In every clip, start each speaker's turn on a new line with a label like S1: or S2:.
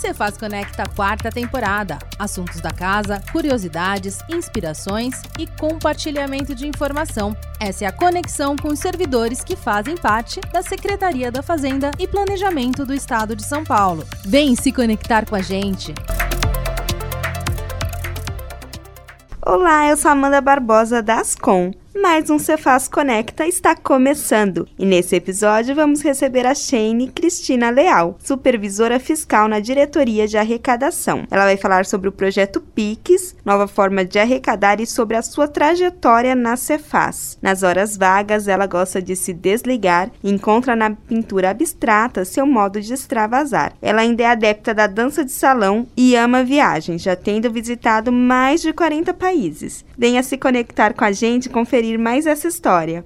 S1: Cefaz Conecta quarta temporada. Assuntos da casa, curiosidades, inspirações e compartilhamento de informação. Essa é a conexão com os servidores que fazem parte da Secretaria da Fazenda e Planejamento do Estado de São Paulo. Vem se conectar com a gente.
S2: Olá, eu sou Amanda Barbosa das Com mais um Cefaz Conecta está começando e nesse episódio vamos receber a Shane Cristina Leal, supervisora fiscal na diretoria de arrecadação. Ela vai falar sobre o projeto PIX, nova forma de arrecadar e sobre a sua trajetória na Cefaz. Nas horas vagas, ela gosta de se desligar e encontra na pintura abstrata seu modo de extravasar. Ela ainda é adepta da dança de salão e ama viagens, já tendo visitado mais de 40 países. Venha se conectar com a gente conferir conferir mais essa história.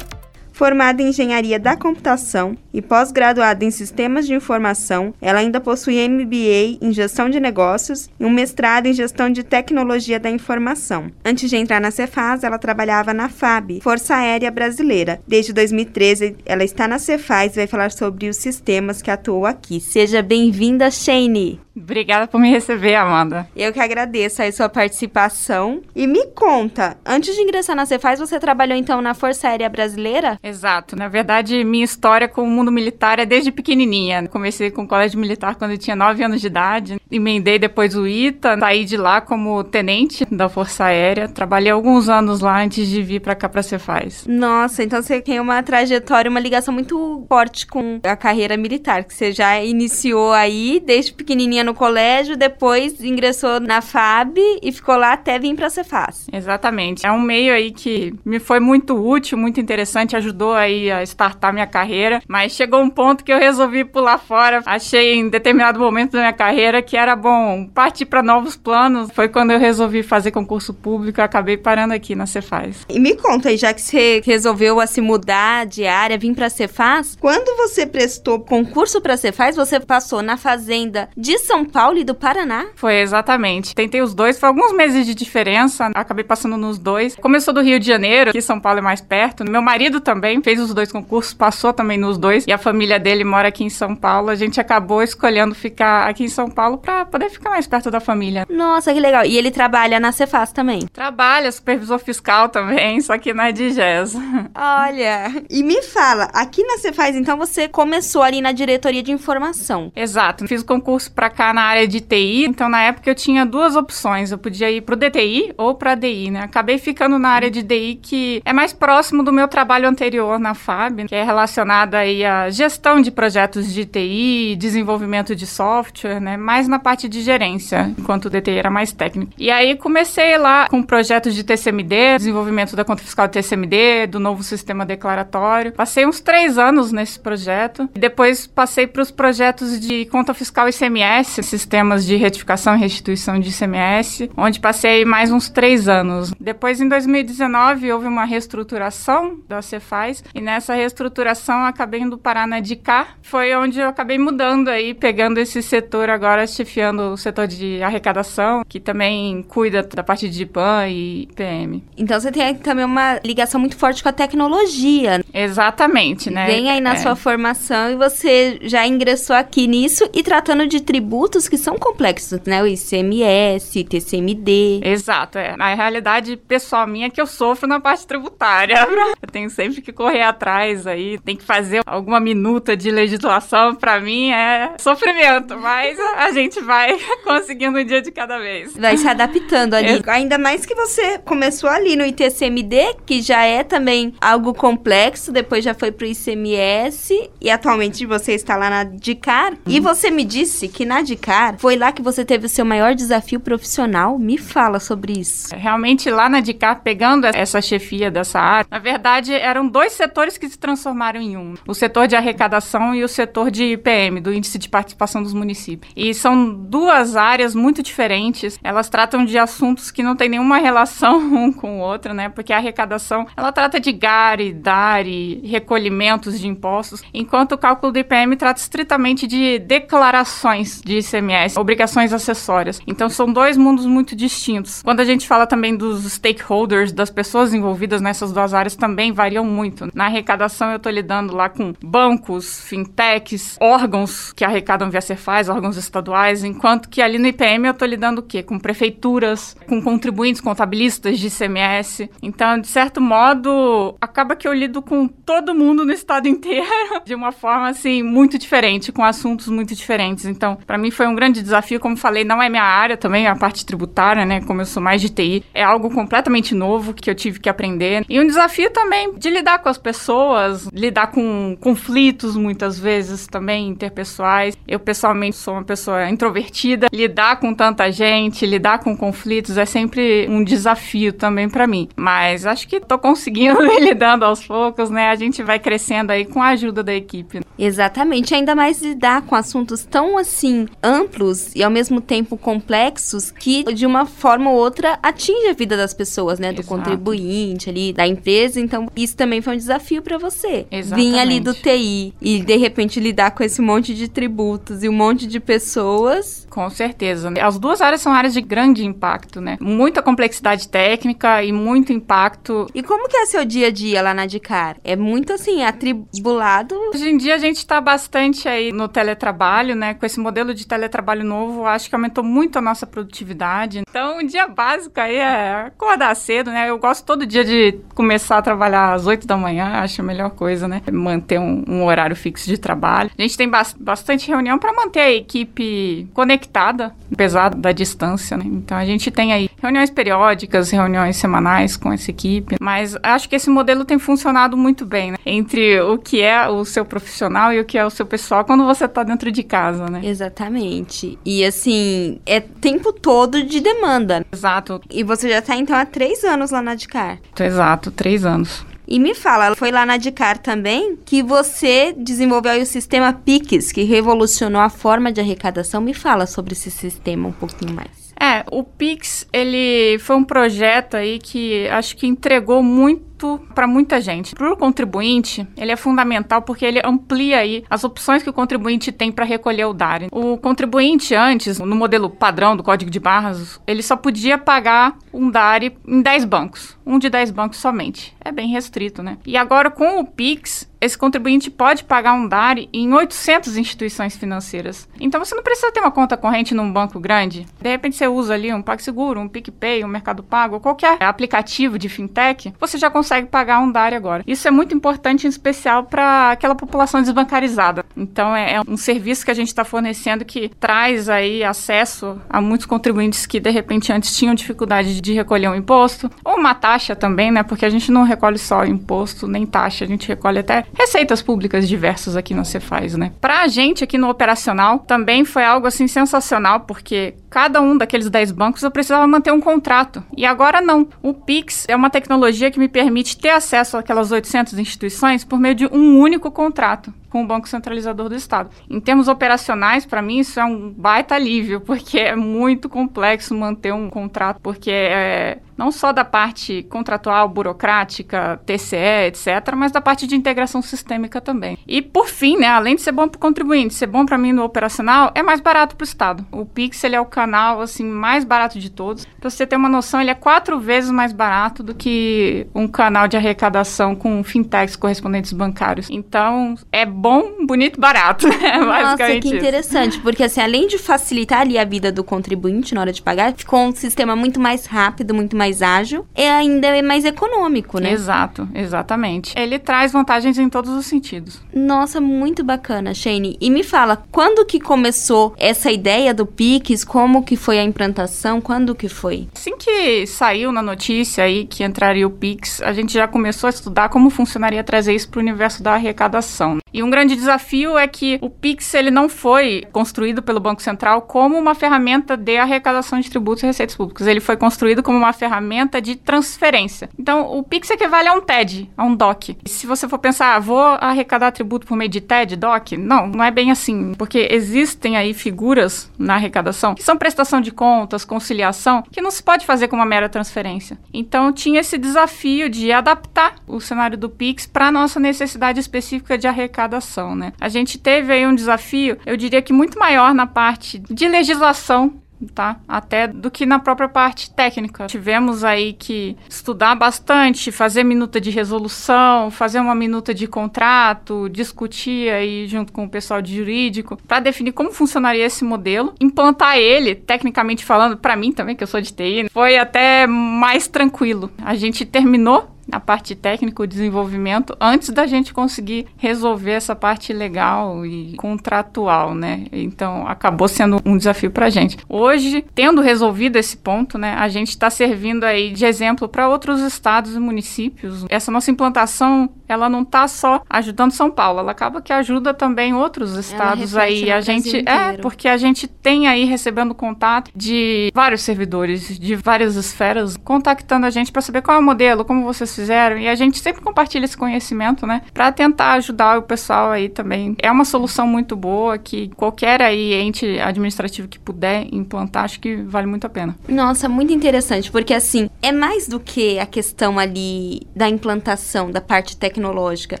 S2: Formada em Engenharia da Computação e pós-graduada em Sistemas de Informação, ela ainda possui MBA em Gestão de Negócios e um mestrado em Gestão de Tecnologia da Informação. Antes de entrar na Cefaz, ela trabalhava na FAB, Força Aérea Brasileira. Desde 2013, ela está na Cefaz e vai falar sobre os sistemas que atuou aqui. Seja bem-vinda, Shane!
S3: Obrigada por me receber, Amanda.
S2: Eu que agradeço a sua participação. E me conta, antes de ingressar na Cefaz, você trabalhou então na Força Aérea Brasileira?
S3: Exato. Na verdade, minha história com o mundo militar é desde pequenininha. Comecei com o colégio militar quando eu tinha 9 anos de idade. Emendei depois o ITA, saí de lá como tenente da Força Aérea. Trabalhei alguns anos lá antes de vir para cá para Cefaz.
S2: Nossa, então você tem uma trajetória, uma ligação muito forte com a carreira militar, que você já iniciou aí desde pequenininha no colégio, depois ingressou na FAB e ficou lá até vir para Cefaz.
S3: Exatamente. É um meio aí que me foi muito útil, muito interessante, ajudou aí a startar minha carreira, mas chegou um ponto que eu resolvi pular fora. Achei em determinado momento da minha carreira que era bom partir para novos planos. Foi quando eu resolvi fazer concurso público, e acabei parando aqui na Cefaz.
S2: E me conta aí, já que você resolveu a se mudar de área, vir para Cefaz, quando você prestou concurso para Cefaz, você passou na fazenda de São são Paulo e do Paraná?
S3: Foi, exatamente. Tentei os dois, foi alguns meses de diferença, acabei passando nos dois. Começou do Rio de Janeiro, que São Paulo é mais perto. Meu marido também fez os dois concursos, passou também nos dois, e a família dele mora aqui em São Paulo. A gente acabou escolhendo ficar aqui em São Paulo para poder ficar mais perto da família.
S2: Nossa, que legal. E ele trabalha na Cefaz também?
S3: Trabalha, supervisor fiscal também, só que na Digés.
S2: Olha, e me fala, aqui na Cefaz, então, você começou ali na diretoria de informação.
S3: Exato. Fiz o concurso para cá na área de TI, então na época eu tinha duas opções. Eu podia ir pro DTI ou pra DI, né? Acabei ficando na área de DI, que é mais próximo do meu trabalho anterior na FAB, que é relacionado aí à gestão de projetos de TI, desenvolvimento de software, né? Mais na parte de gerência, enquanto o DTI era mais técnico. E aí comecei lá com projetos de TCMD, desenvolvimento da conta fiscal TCMD, do novo sistema declaratório. Passei uns três anos nesse projeto. E depois passei para os projetos de conta fiscal ICMS, sistemas de retificação e restituição de ICMS, onde passei mais uns três anos. Depois, em 2019, houve uma reestruturação da Cefaz, e nessa reestruturação acabei indo parar na DICAR, foi onde eu acabei mudando aí, pegando esse setor agora, chefiando o setor de arrecadação, que também cuida da parte de PAN e PM.
S2: Então você tem também uma ligação muito forte com a tecnologia.
S3: Exatamente, né?
S2: Vem aí na é. sua formação e você já ingressou aqui nisso e tratando de tributo tributos que são complexos, né? O ICMS, TCMD.
S3: Exato, é. Na realidade, pessoal minha, é que eu sofro na parte tributária. eu tenho sempre que correr atrás aí, tem que fazer alguma minuta de legislação. Para mim é sofrimento, mas a gente vai conseguindo um dia de cada vez.
S2: Vai se adaptando ali. É. Ainda mais que você começou ali no ITCMD, que já é também algo complexo, depois já foi pro ICMS e atualmente você está lá na DICAR. Uhum. E você me disse que na DICAR Dicar, foi lá que você teve o seu maior desafio profissional? Me fala sobre isso.
S3: Realmente, lá na Dicar, pegando essa chefia dessa área, na verdade, eram dois setores que se transformaram em um: o setor de arrecadação e o setor de IPM, do Índice de Participação dos Municípios. E são duas áreas muito diferentes. Elas tratam de assuntos que não têm nenhuma relação um com o outro, né? Porque a arrecadação, ela trata de GARI, DARI, recolhimentos de impostos, enquanto o cálculo do IPM trata estritamente de declarações de de ICMS, obrigações acessórias. Então são dois mundos muito distintos. Quando a gente fala também dos stakeholders, das pessoas envolvidas nessas duas áreas, também variam muito. Na arrecadação eu estou lidando lá com bancos, fintechs, órgãos que arrecadam via Cefaz, órgãos estaduais, enquanto que ali no IPM eu estou lidando o quê? Com prefeituras, com contribuintes, contabilistas de ICMS. Então, de certo modo, acaba que eu lido com todo mundo no estado inteiro de uma forma assim muito diferente, com assuntos muito diferentes. Então, para mim foi um grande desafio, como falei, não é minha área também, a parte tributária, né? Como eu sou mais de TI, é algo completamente novo que eu tive que aprender. E um desafio também de lidar com as pessoas, lidar com conflitos muitas vezes também interpessoais. Eu pessoalmente sou uma pessoa introvertida, lidar com tanta gente, lidar com conflitos é sempre um desafio também para mim. Mas acho que tô conseguindo ir lidando aos poucos, né? A gente vai crescendo aí com a ajuda da equipe.
S2: Exatamente, ainda mais lidar com assuntos tão assim amplos e ao mesmo tempo complexos que de uma forma ou outra atinge a vida das pessoas, né, do
S3: Exato.
S2: contribuinte ali, da empresa. Então, isso também foi um desafio para você.
S3: Exatamente.
S2: Vir ali do TI e de repente lidar com esse monte de tributos e um monte de pessoas.
S3: Com certeza. As duas áreas são áreas de grande impacto, né? Muita complexidade técnica e muito impacto.
S2: E como que é seu dia a dia lá na Dicar? É muito assim atribulado.
S3: Hoje em dia a gente está bastante aí no teletrabalho, né? Com esse modelo de teletrabalho novo, acho que aumentou muito a nossa produtividade. Então, um dia básico aí é acordar cedo, né? Eu gosto todo dia de começar a trabalhar às 8 da manhã, acho a melhor coisa, né? Manter um, um horário fixo de trabalho. A gente tem bas- bastante reunião para manter a equipe conectada, apesar da distância, né? Então, a gente tem aí reuniões periódicas, reuniões semanais com essa equipe, mas acho que esse modelo tem funcionado muito bem, né? Entre o que é o seu profissional e o que é o seu pessoal quando você tá dentro de casa, né?
S2: Exatamente. E assim, é tempo todo de demanda.
S3: Exato,
S2: E você já tá então há três anos lá na Dicar.
S3: exato, três anos.
S2: E me fala, foi lá na Dicar também que você desenvolveu o sistema PIX, que revolucionou a forma de arrecadação. Me fala sobre esse sistema um pouquinho mais.
S3: É, o Pix, ele foi um projeto aí que acho que entregou muito para muita gente. Para o contribuinte, ele é fundamental porque ele amplia aí as opções que o contribuinte tem para recolher o DARE. O contribuinte antes, no modelo padrão do Código de Barras, ele só podia pagar um DARE em 10 bancos, um de 10 bancos somente. É bem restrito, né? E agora com o Pix, esse contribuinte pode pagar um DARE em 800 instituições financeiras. Então você não precisa ter uma conta corrente num banco grande. De repente você usa ali um PagSeguro, um PicPay, um Mercado Pago, qualquer aplicativo de fintech, você já consegue pagar um DARE agora. Isso é muito importante, em especial para aquela população desbancarizada. Então é, é um serviço que a gente está fornecendo que traz aí acesso a muitos contribuintes que de repente antes tinham dificuldade de recolher um imposto ou uma taxa também, né? Porque a gente não recolhe só imposto nem taxa, a gente recolhe até receitas públicas diversas aqui na Cefaz, né? Para a gente aqui no operacional também foi algo assim sensacional, porque cada um daqueles 10 bancos eu precisava manter um contrato. E agora não. O Pix é uma tecnologia que me permite ter acesso àquelas 800 instituições por meio de um único contrato com o Banco Centralizador do Estado. Em termos operacionais, para mim isso é um baita alívio, porque é muito complexo manter um contrato, porque é não só da parte contratual, burocrática, TCE, etc., mas da parte de integração sistêmica também. E por fim, né, além de ser bom para o contribuinte, ser bom para mim no operacional, é mais barato para o Estado. O Pix ele é o canal assim mais barato de todos. Para você ter uma noção, ele é quatro vezes mais barato do que um canal de arrecadação com fintechs correspondentes bancários. Então é bom, bonito, barato. É
S2: Nossa, que
S3: isso.
S2: interessante, porque assim, além de facilitar ali a vida do contribuinte na hora de pagar, ficou um sistema muito mais rápido, muito mais ágil e ainda é mais econômico, né?
S3: Exato, exatamente. Ele traz vantagens em todos os sentidos.
S2: Nossa, muito bacana, Shane. E me fala, quando que começou essa ideia do Pix? Como que foi a implantação? Quando que foi?
S3: Assim que saiu na notícia aí que entraria o Pix, a gente já começou a estudar como funcionaria trazer isso para o universo da arrecadação. E um grande desafio é que o Pix ele não foi construído pelo Banco Central como uma ferramenta de arrecadação de tributos e receitas públicas. Ele foi construído como uma ferramenta de transferência. Então, o Pix equivale a um TED, a um DOC. E se você for pensar, ah, vou arrecadar tributo por meio de TED, DOC? Não, não é bem assim. Porque existem aí figuras na arrecadação que são prestação de contas, conciliação, que não se pode fazer com uma mera transferência. Então, tinha esse desafio de adaptar o cenário do Pix para nossa necessidade específica de arrecadação. Sedação, né? A gente teve aí um desafio, eu diria que muito maior na parte de legislação tá? Até do que na própria parte técnica. Tivemos aí que estudar bastante, fazer minuta de resolução, fazer uma minuta de contrato, discutir aí junto com o pessoal de jurídico para definir como funcionaria esse modelo, implantar ele, tecnicamente falando, para mim também que eu sou de TI, foi até mais tranquilo. A gente terminou a parte técnica, o desenvolvimento, antes da gente conseguir resolver essa parte legal e contratual, né? Então, acabou sendo um desafio para a gente. Hoje, tendo resolvido esse ponto, né, a gente está servindo aí de exemplo para outros estados e municípios. Essa nossa implantação, ela não está só ajudando São Paulo, ela acaba que ajuda também outros estados aí. A gente é porque a gente tem aí recebendo contato de vários servidores de várias esferas contactando a gente para saber qual é o modelo, como vocês fizeram. E a gente sempre compartilha esse conhecimento, né? Para tentar ajudar o pessoal aí também. É uma solução muito boa que qualquer aí ente administrativo que puder implantar, acho que vale muito a pena.
S2: Nossa, muito interessante, porque assim, é mais do que a questão ali da implantação da parte tecnológica.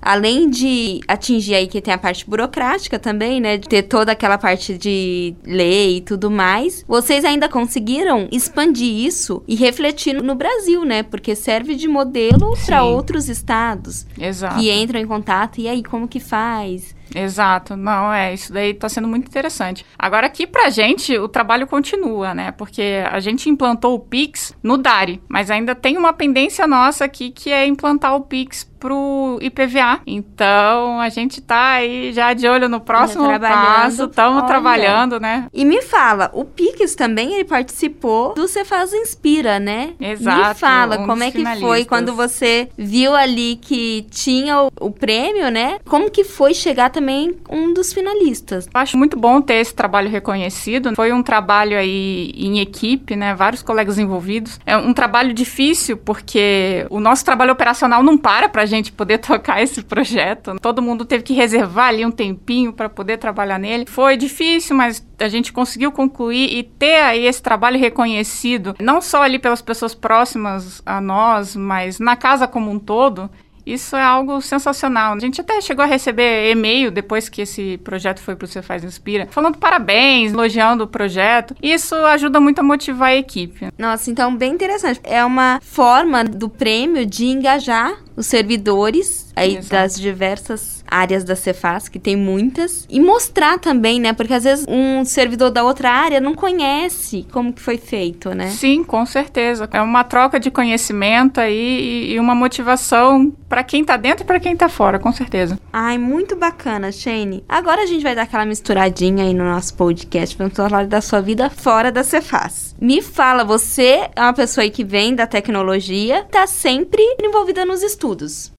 S2: Além de atingir aí que tem a parte burocrática também, né? De ter toda aquela parte de lei e tudo mais, vocês ainda conseguiram expandir isso e refletir no Brasil, né? Porque serve de modelo para outros estados
S3: Exato.
S2: que entram em contato. E aí, como que faz?
S3: Exato, não, é, isso daí está sendo muito interessante. Agora aqui pra gente o trabalho continua, né? Porque a gente implantou o Pix no Dari, mas ainda tem uma pendência nossa aqui que é implantar o Pix pro IPVA. Então, a gente tá aí já de olho no próximo passo, estamos trabalhando, né?
S2: E me fala, o Pix também ele participou do Cefaz Inspira, né?
S3: Exato.
S2: Me fala, um como é que foi quando você viu ali que tinha o, o prêmio, né? Como que foi chegar também um dos finalistas?
S3: Acho muito bom ter esse trabalho reconhecido. Foi um trabalho aí em equipe, né? Vários colegas envolvidos. É um trabalho difícil porque o nosso trabalho operacional não para pra gente poder tocar esse projeto. Todo mundo teve que reservar ali um tempinho para poder trabalhar nele. Foi difícil, mas a gente conseguiu concluir e ter aí esse trabalho reconhecido, não só ali pelas pessoas próximas a nós, mas na casa como um todo. Isso é algo sensacional. A gente até chegou a receber e-mail depois que esse projeto foi para o Cefaz Inspira, falando parabéns, elogiando o projeto. Isso ajuda muito a motivar a equipe.
S2: Nossa, então bem interessante. É uma forma do prêmio de engajar os servidores aí Exato. das diversas áreas da Cefaz, que tem muitas, e mostrar também, né? Porque às vezes um servidor da outra área não conhece como que foi feito, né?
S3: Sim, com certeza. É uma troca de conhecimento aí e uma motivação para quem tá dentro e para quem tá fora, com certeza.
S2: Ai, muito bacana, Shane. Agora a gente vai dar aquela misturadinha aí no nosso podcast, vamos falar da sua vida fora da Cefaz. Me fala, você é uma pessoa aí que vem da tecnologia, tá sempre envolvida nos estudos estudos.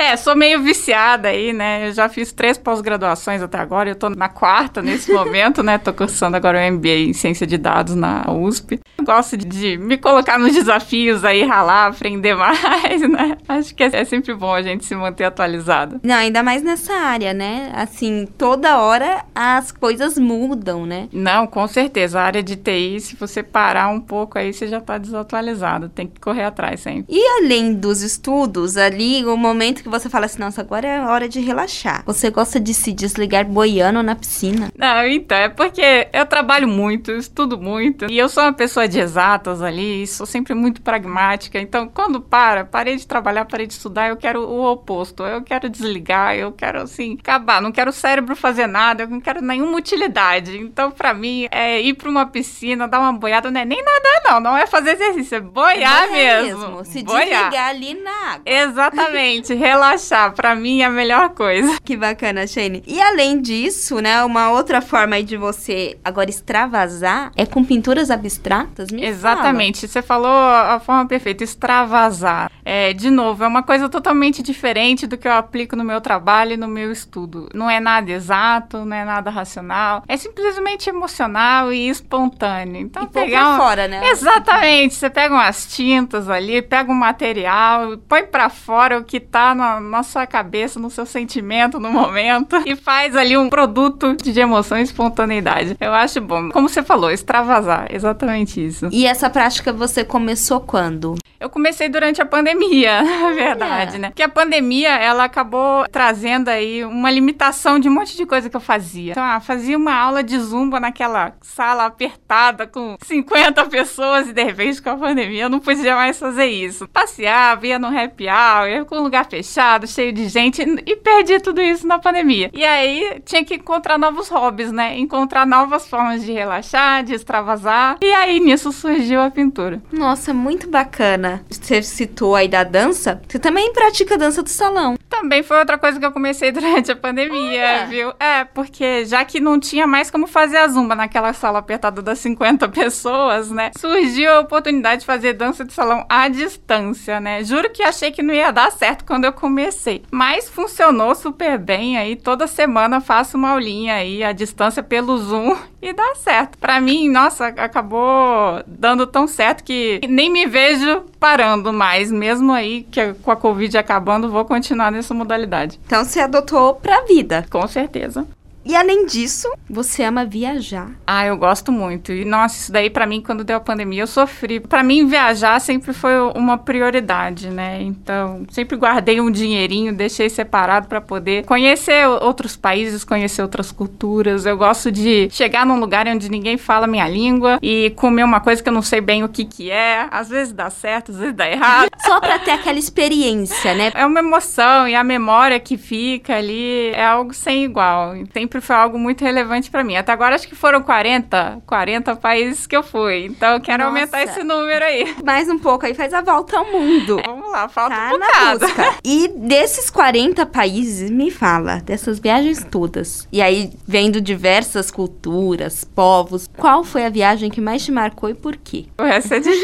S3: É, sou meio viciada aí, né? Eu já fiz três pós-graduações até agora, eu tô na quarta nesse momento, né? Tô cursando agora o MBA em Ciência de Dados na USP. gosto de me colocar nos desafios aí, ralar, aprender mais, né? Acho que é sempre bom a gente se manter atualizado.
S2: Não, ainda mais nessa área, né? Assim, toda hora as coisas mudam, né?
S3: Não, com certeza. A área de TI, se você parar um pouco aí, você já tá desatualizado. Tem que correr atrás sempre.
S2: E além dos estudos, ali, o momento que você fala assim, nossa, agora é hora de relaxar. Você gosta de se desligar boiando na piscina?
S3: Não, então, é porque eu trabalho muito, estudo muito, e eu sou uma pessoa de exatas ali, sou sempre muito pragmática, então quando para, parei de trabalhar, parei de estudar, eu quero o oposto, eu quero desligar, eu quero, assim, acabar, não quero o cérebro fazer nada, eu não quero nenhuma utilidade, então para mim, é ir pra uma piscina, dar uma boiada, não é nem nadar não, não é fazer exercício, é boiar é mesmo. mesmo.
S2: Se boiar. desligar ali na água.
S3: Exatamente, relaxar, para mim é a melhor coisa.
S2: Que bacana, Shane. E além disso, né, uma outra forma de você agora extravasar é com pinturas abstratas, me
S3: Exatamente,
S2: fala.
S3: você falou a forma perfeita, extravasar. É, de novo, é uma coisa totalmente diferente do que eu aplico no meu trabalho e no meu estudo. Não é nada exato, não é nada racional, é simplesmente emocional e espontâneo. Então,
S2: e pegar fora, né?
S3: Exatamente, você pega umas tintas ali, pega um material, põe para fora o que tá na na nossa cabeça, no seu sentimento, no momento, e faz ali um produto de emoção e espontaneidade. Eu acho bom. Como você falou, extravasar. Exatamente isso.
S2: E essa prática você começou quando?
S3: Eu comecei durante a pandemia, na verdade, né? Porque a pandemia, ela acabou trazendo aí uma limitação de um monte de coisa que eu fazia. Então, ah, fazia uma aula de zumba naquela sala apertada com 50 pessoas e de repente com a pandemia eu não podia mais fazer isso. Passeava, ia no happy hour, ia com um lugar fechado, cheio de gente e perdi tudo isso na pandemia. E aí tinha que encontrar novos hobbies, né? Encontrar novas formas de relaxar, de extravasar. E aí nisso surgiu a pintura.
S2: Nossa, muito bacana. Você citou aí da dança. Você também pratica dança do salão.
S3: Também foi outra coisa que eu comecei durante a pandemia, Olha. viu? É, porque já que não tinha mais como fazer a zumba naquela sala apertada das 50 pessoas, né? Surgiu a oportunidade de fazer dança de salão à distância, né? Juro que achei que não ia dar certo quando eu comecei. Mas funcionou super bem aí. Toda semana faço uma aulinha aí à distância pelo Zoom e dá certo. Para mim, nossa, acabou dando tão certo que nem me vejo parando mais, mesmo aí que com a Covid acabando, vou continuar nessa modalidade.
S2: Então você adotou pra vida.
S3: Com certeza.
S2: E além disso, você ama viajar.
S3: Ah, eu gosto muito. E nossa, isso daí para mim quando deu a pandemia eu sofri. Para mim viajar sempre foi uma prioridade, né? Então, sempre guardei um dinheirinho, deixei separado para poder conhecer outros países, conhecer outras culturas. Eu gosto de chegar num lugar onde ninguém fala minha língua e comer uma coisa que eu não sei bem o que que é. Às vezes dá certo, às vezes dá errado.
S2: Só para ter aquela experiência, né?
S3: É uma emoção e a memória que fica ali é algo sem igual. Tem sempre foi algo muito relevante para mim. Até agora acho que foram 40, 40 países que eu fui. Então eu quero Nossa. aumentar esse número aí.
S2: Mais um pouco aí faz a volta ao mundo.
S3: É, vamos lá, falta tá um bocado.
S2: E desses 40 países, me fala, dessas viagens todas. E aí, vendo diversas culturas, povos, qual foi a viagem que mais te marcou e por quê?
S3: Essa é difícil.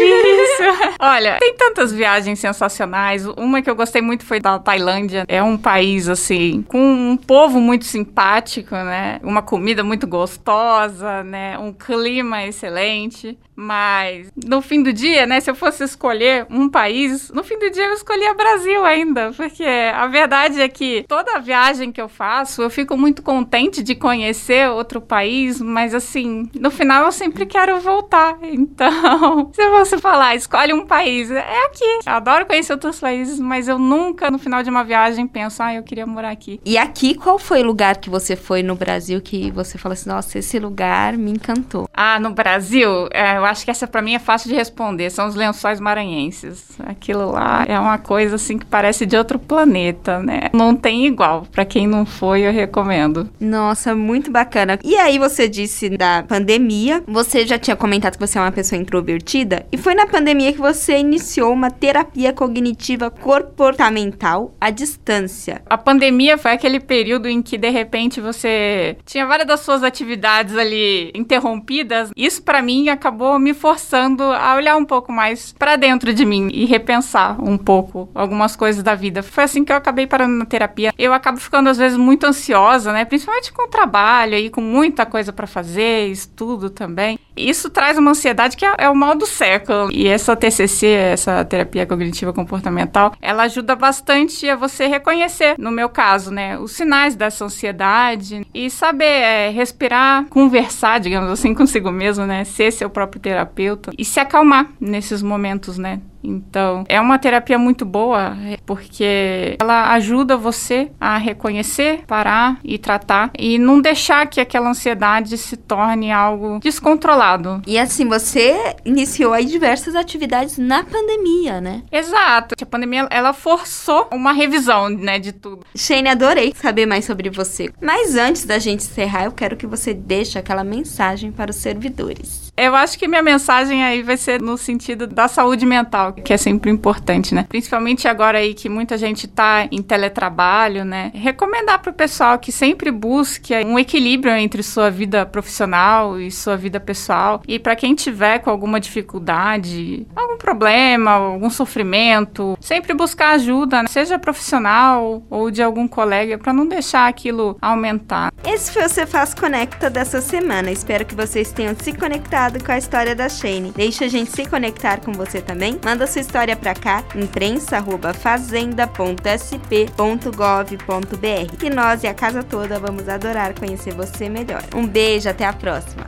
S3: Olha, tem tantas viagens sensacionais. Uma que eu gostei muito foi da Tailândia. É um país, assim, com um povo muito simpático, né? Uma comida muito gostosa, né? Um clima excelente. Mas no fim do dia, né, se eu fosse escolher um país, no fim do dia eu escolhia Brasil ainda, porque a verdade é que toda viagem que eu faço, eu fico muito contente de conhecer outro país, mas assim, no final eu sempre quero voltar. Então, se você falar, escolhe um país, é aqui. Eu adoro conhecer outros países, mas eu nunca no final de uma viagem penso, ah, eu queria morar aqui.
S2: E aqui, qual foi o lugar que você foi no Brasil que você falou assim, nossa, esse lugar me encantou?
S3: Ah, no Brasil, é, eu acho que essa para mim é fácil de responder. São os lençóis maranhenses. Aquilo lá é uma coisa assim que parece de outro planeta, né? Não tem igual. Para quem não foi, eu recomendo.
S2: Nossa, muito bacana. E aí você disse da pandemia. Você já tinha comentado que você é uma pessoa introvertida e foi na pandemia que você iniciou uma terapia cognitiva comportamental à distância.
S3: A pandemia foi aquele período em que de repente você tinha várias das suas atividades ali interrompidas. Isso para mim acabou me forçando a olhar um pouco mais para dentro de mim e repensar um pouco algumas coisas da vida. Foi assim que eu acabei parando na terapia. Eu acabo ficando às vezes muito ansiosa, né? Principalmente com o trabalho e com muita coisa para fazer, estudo também. Isso traz uma ansiedade que é, é o mal do século. E essa TCC, essa terapia cognitiva comportamental, ela ajuda bastante a você reconhecer, no meu caso, né, os sinais dessa ansiedade e saber é, respirar, conversar, digamos assim, consigo mesmo, né, ser seu próprio terapeuta e se acalmar nesses momentos, né? Então, é uma terapia muito boa porque ela ajuda você a reconhecer, parar e tratar e não deixar que aquela ansiedade se torne algo descontrolado.
S2: E assim, você iniciou aí diversas atividades na pandemia, né?
S3: Exato. A pandemia, ela forçou uma revisão, né, de tudo.
S2: Shane, adorei saber mais sobre você. Mas antes da gente encerrar, eu quero que você deixe aquela mensagem para os servidores.
S3: Eu acho que minha mensagem aí vai ser no sentido da saúde mental, que é sempre importante, né? Principalmente agora aí que muita gente tá em teletrabalho, né? Recomendar pro pessoal que sempre busque um equilíbrio entre sua vida profissional e sua vida pessoal. E para quem tiver com alguma dificuldade, algum problema, algum sofrimento, sempre buscar ajuda, né? seja profissional ou de algum colega, para não deixar aquilo aumentar.
S2: Esse foi o Cefaz Conecta dessa semana. Espero que vocês tenham se conectado com a história da Shane. Deixa a gente se conectar com você também. Manda sua história para cá, imprensa@fazenda.sp.gov.br. E nós e a casa toda vamos adorar conhecer você melhor. Um beijo, até a próxima.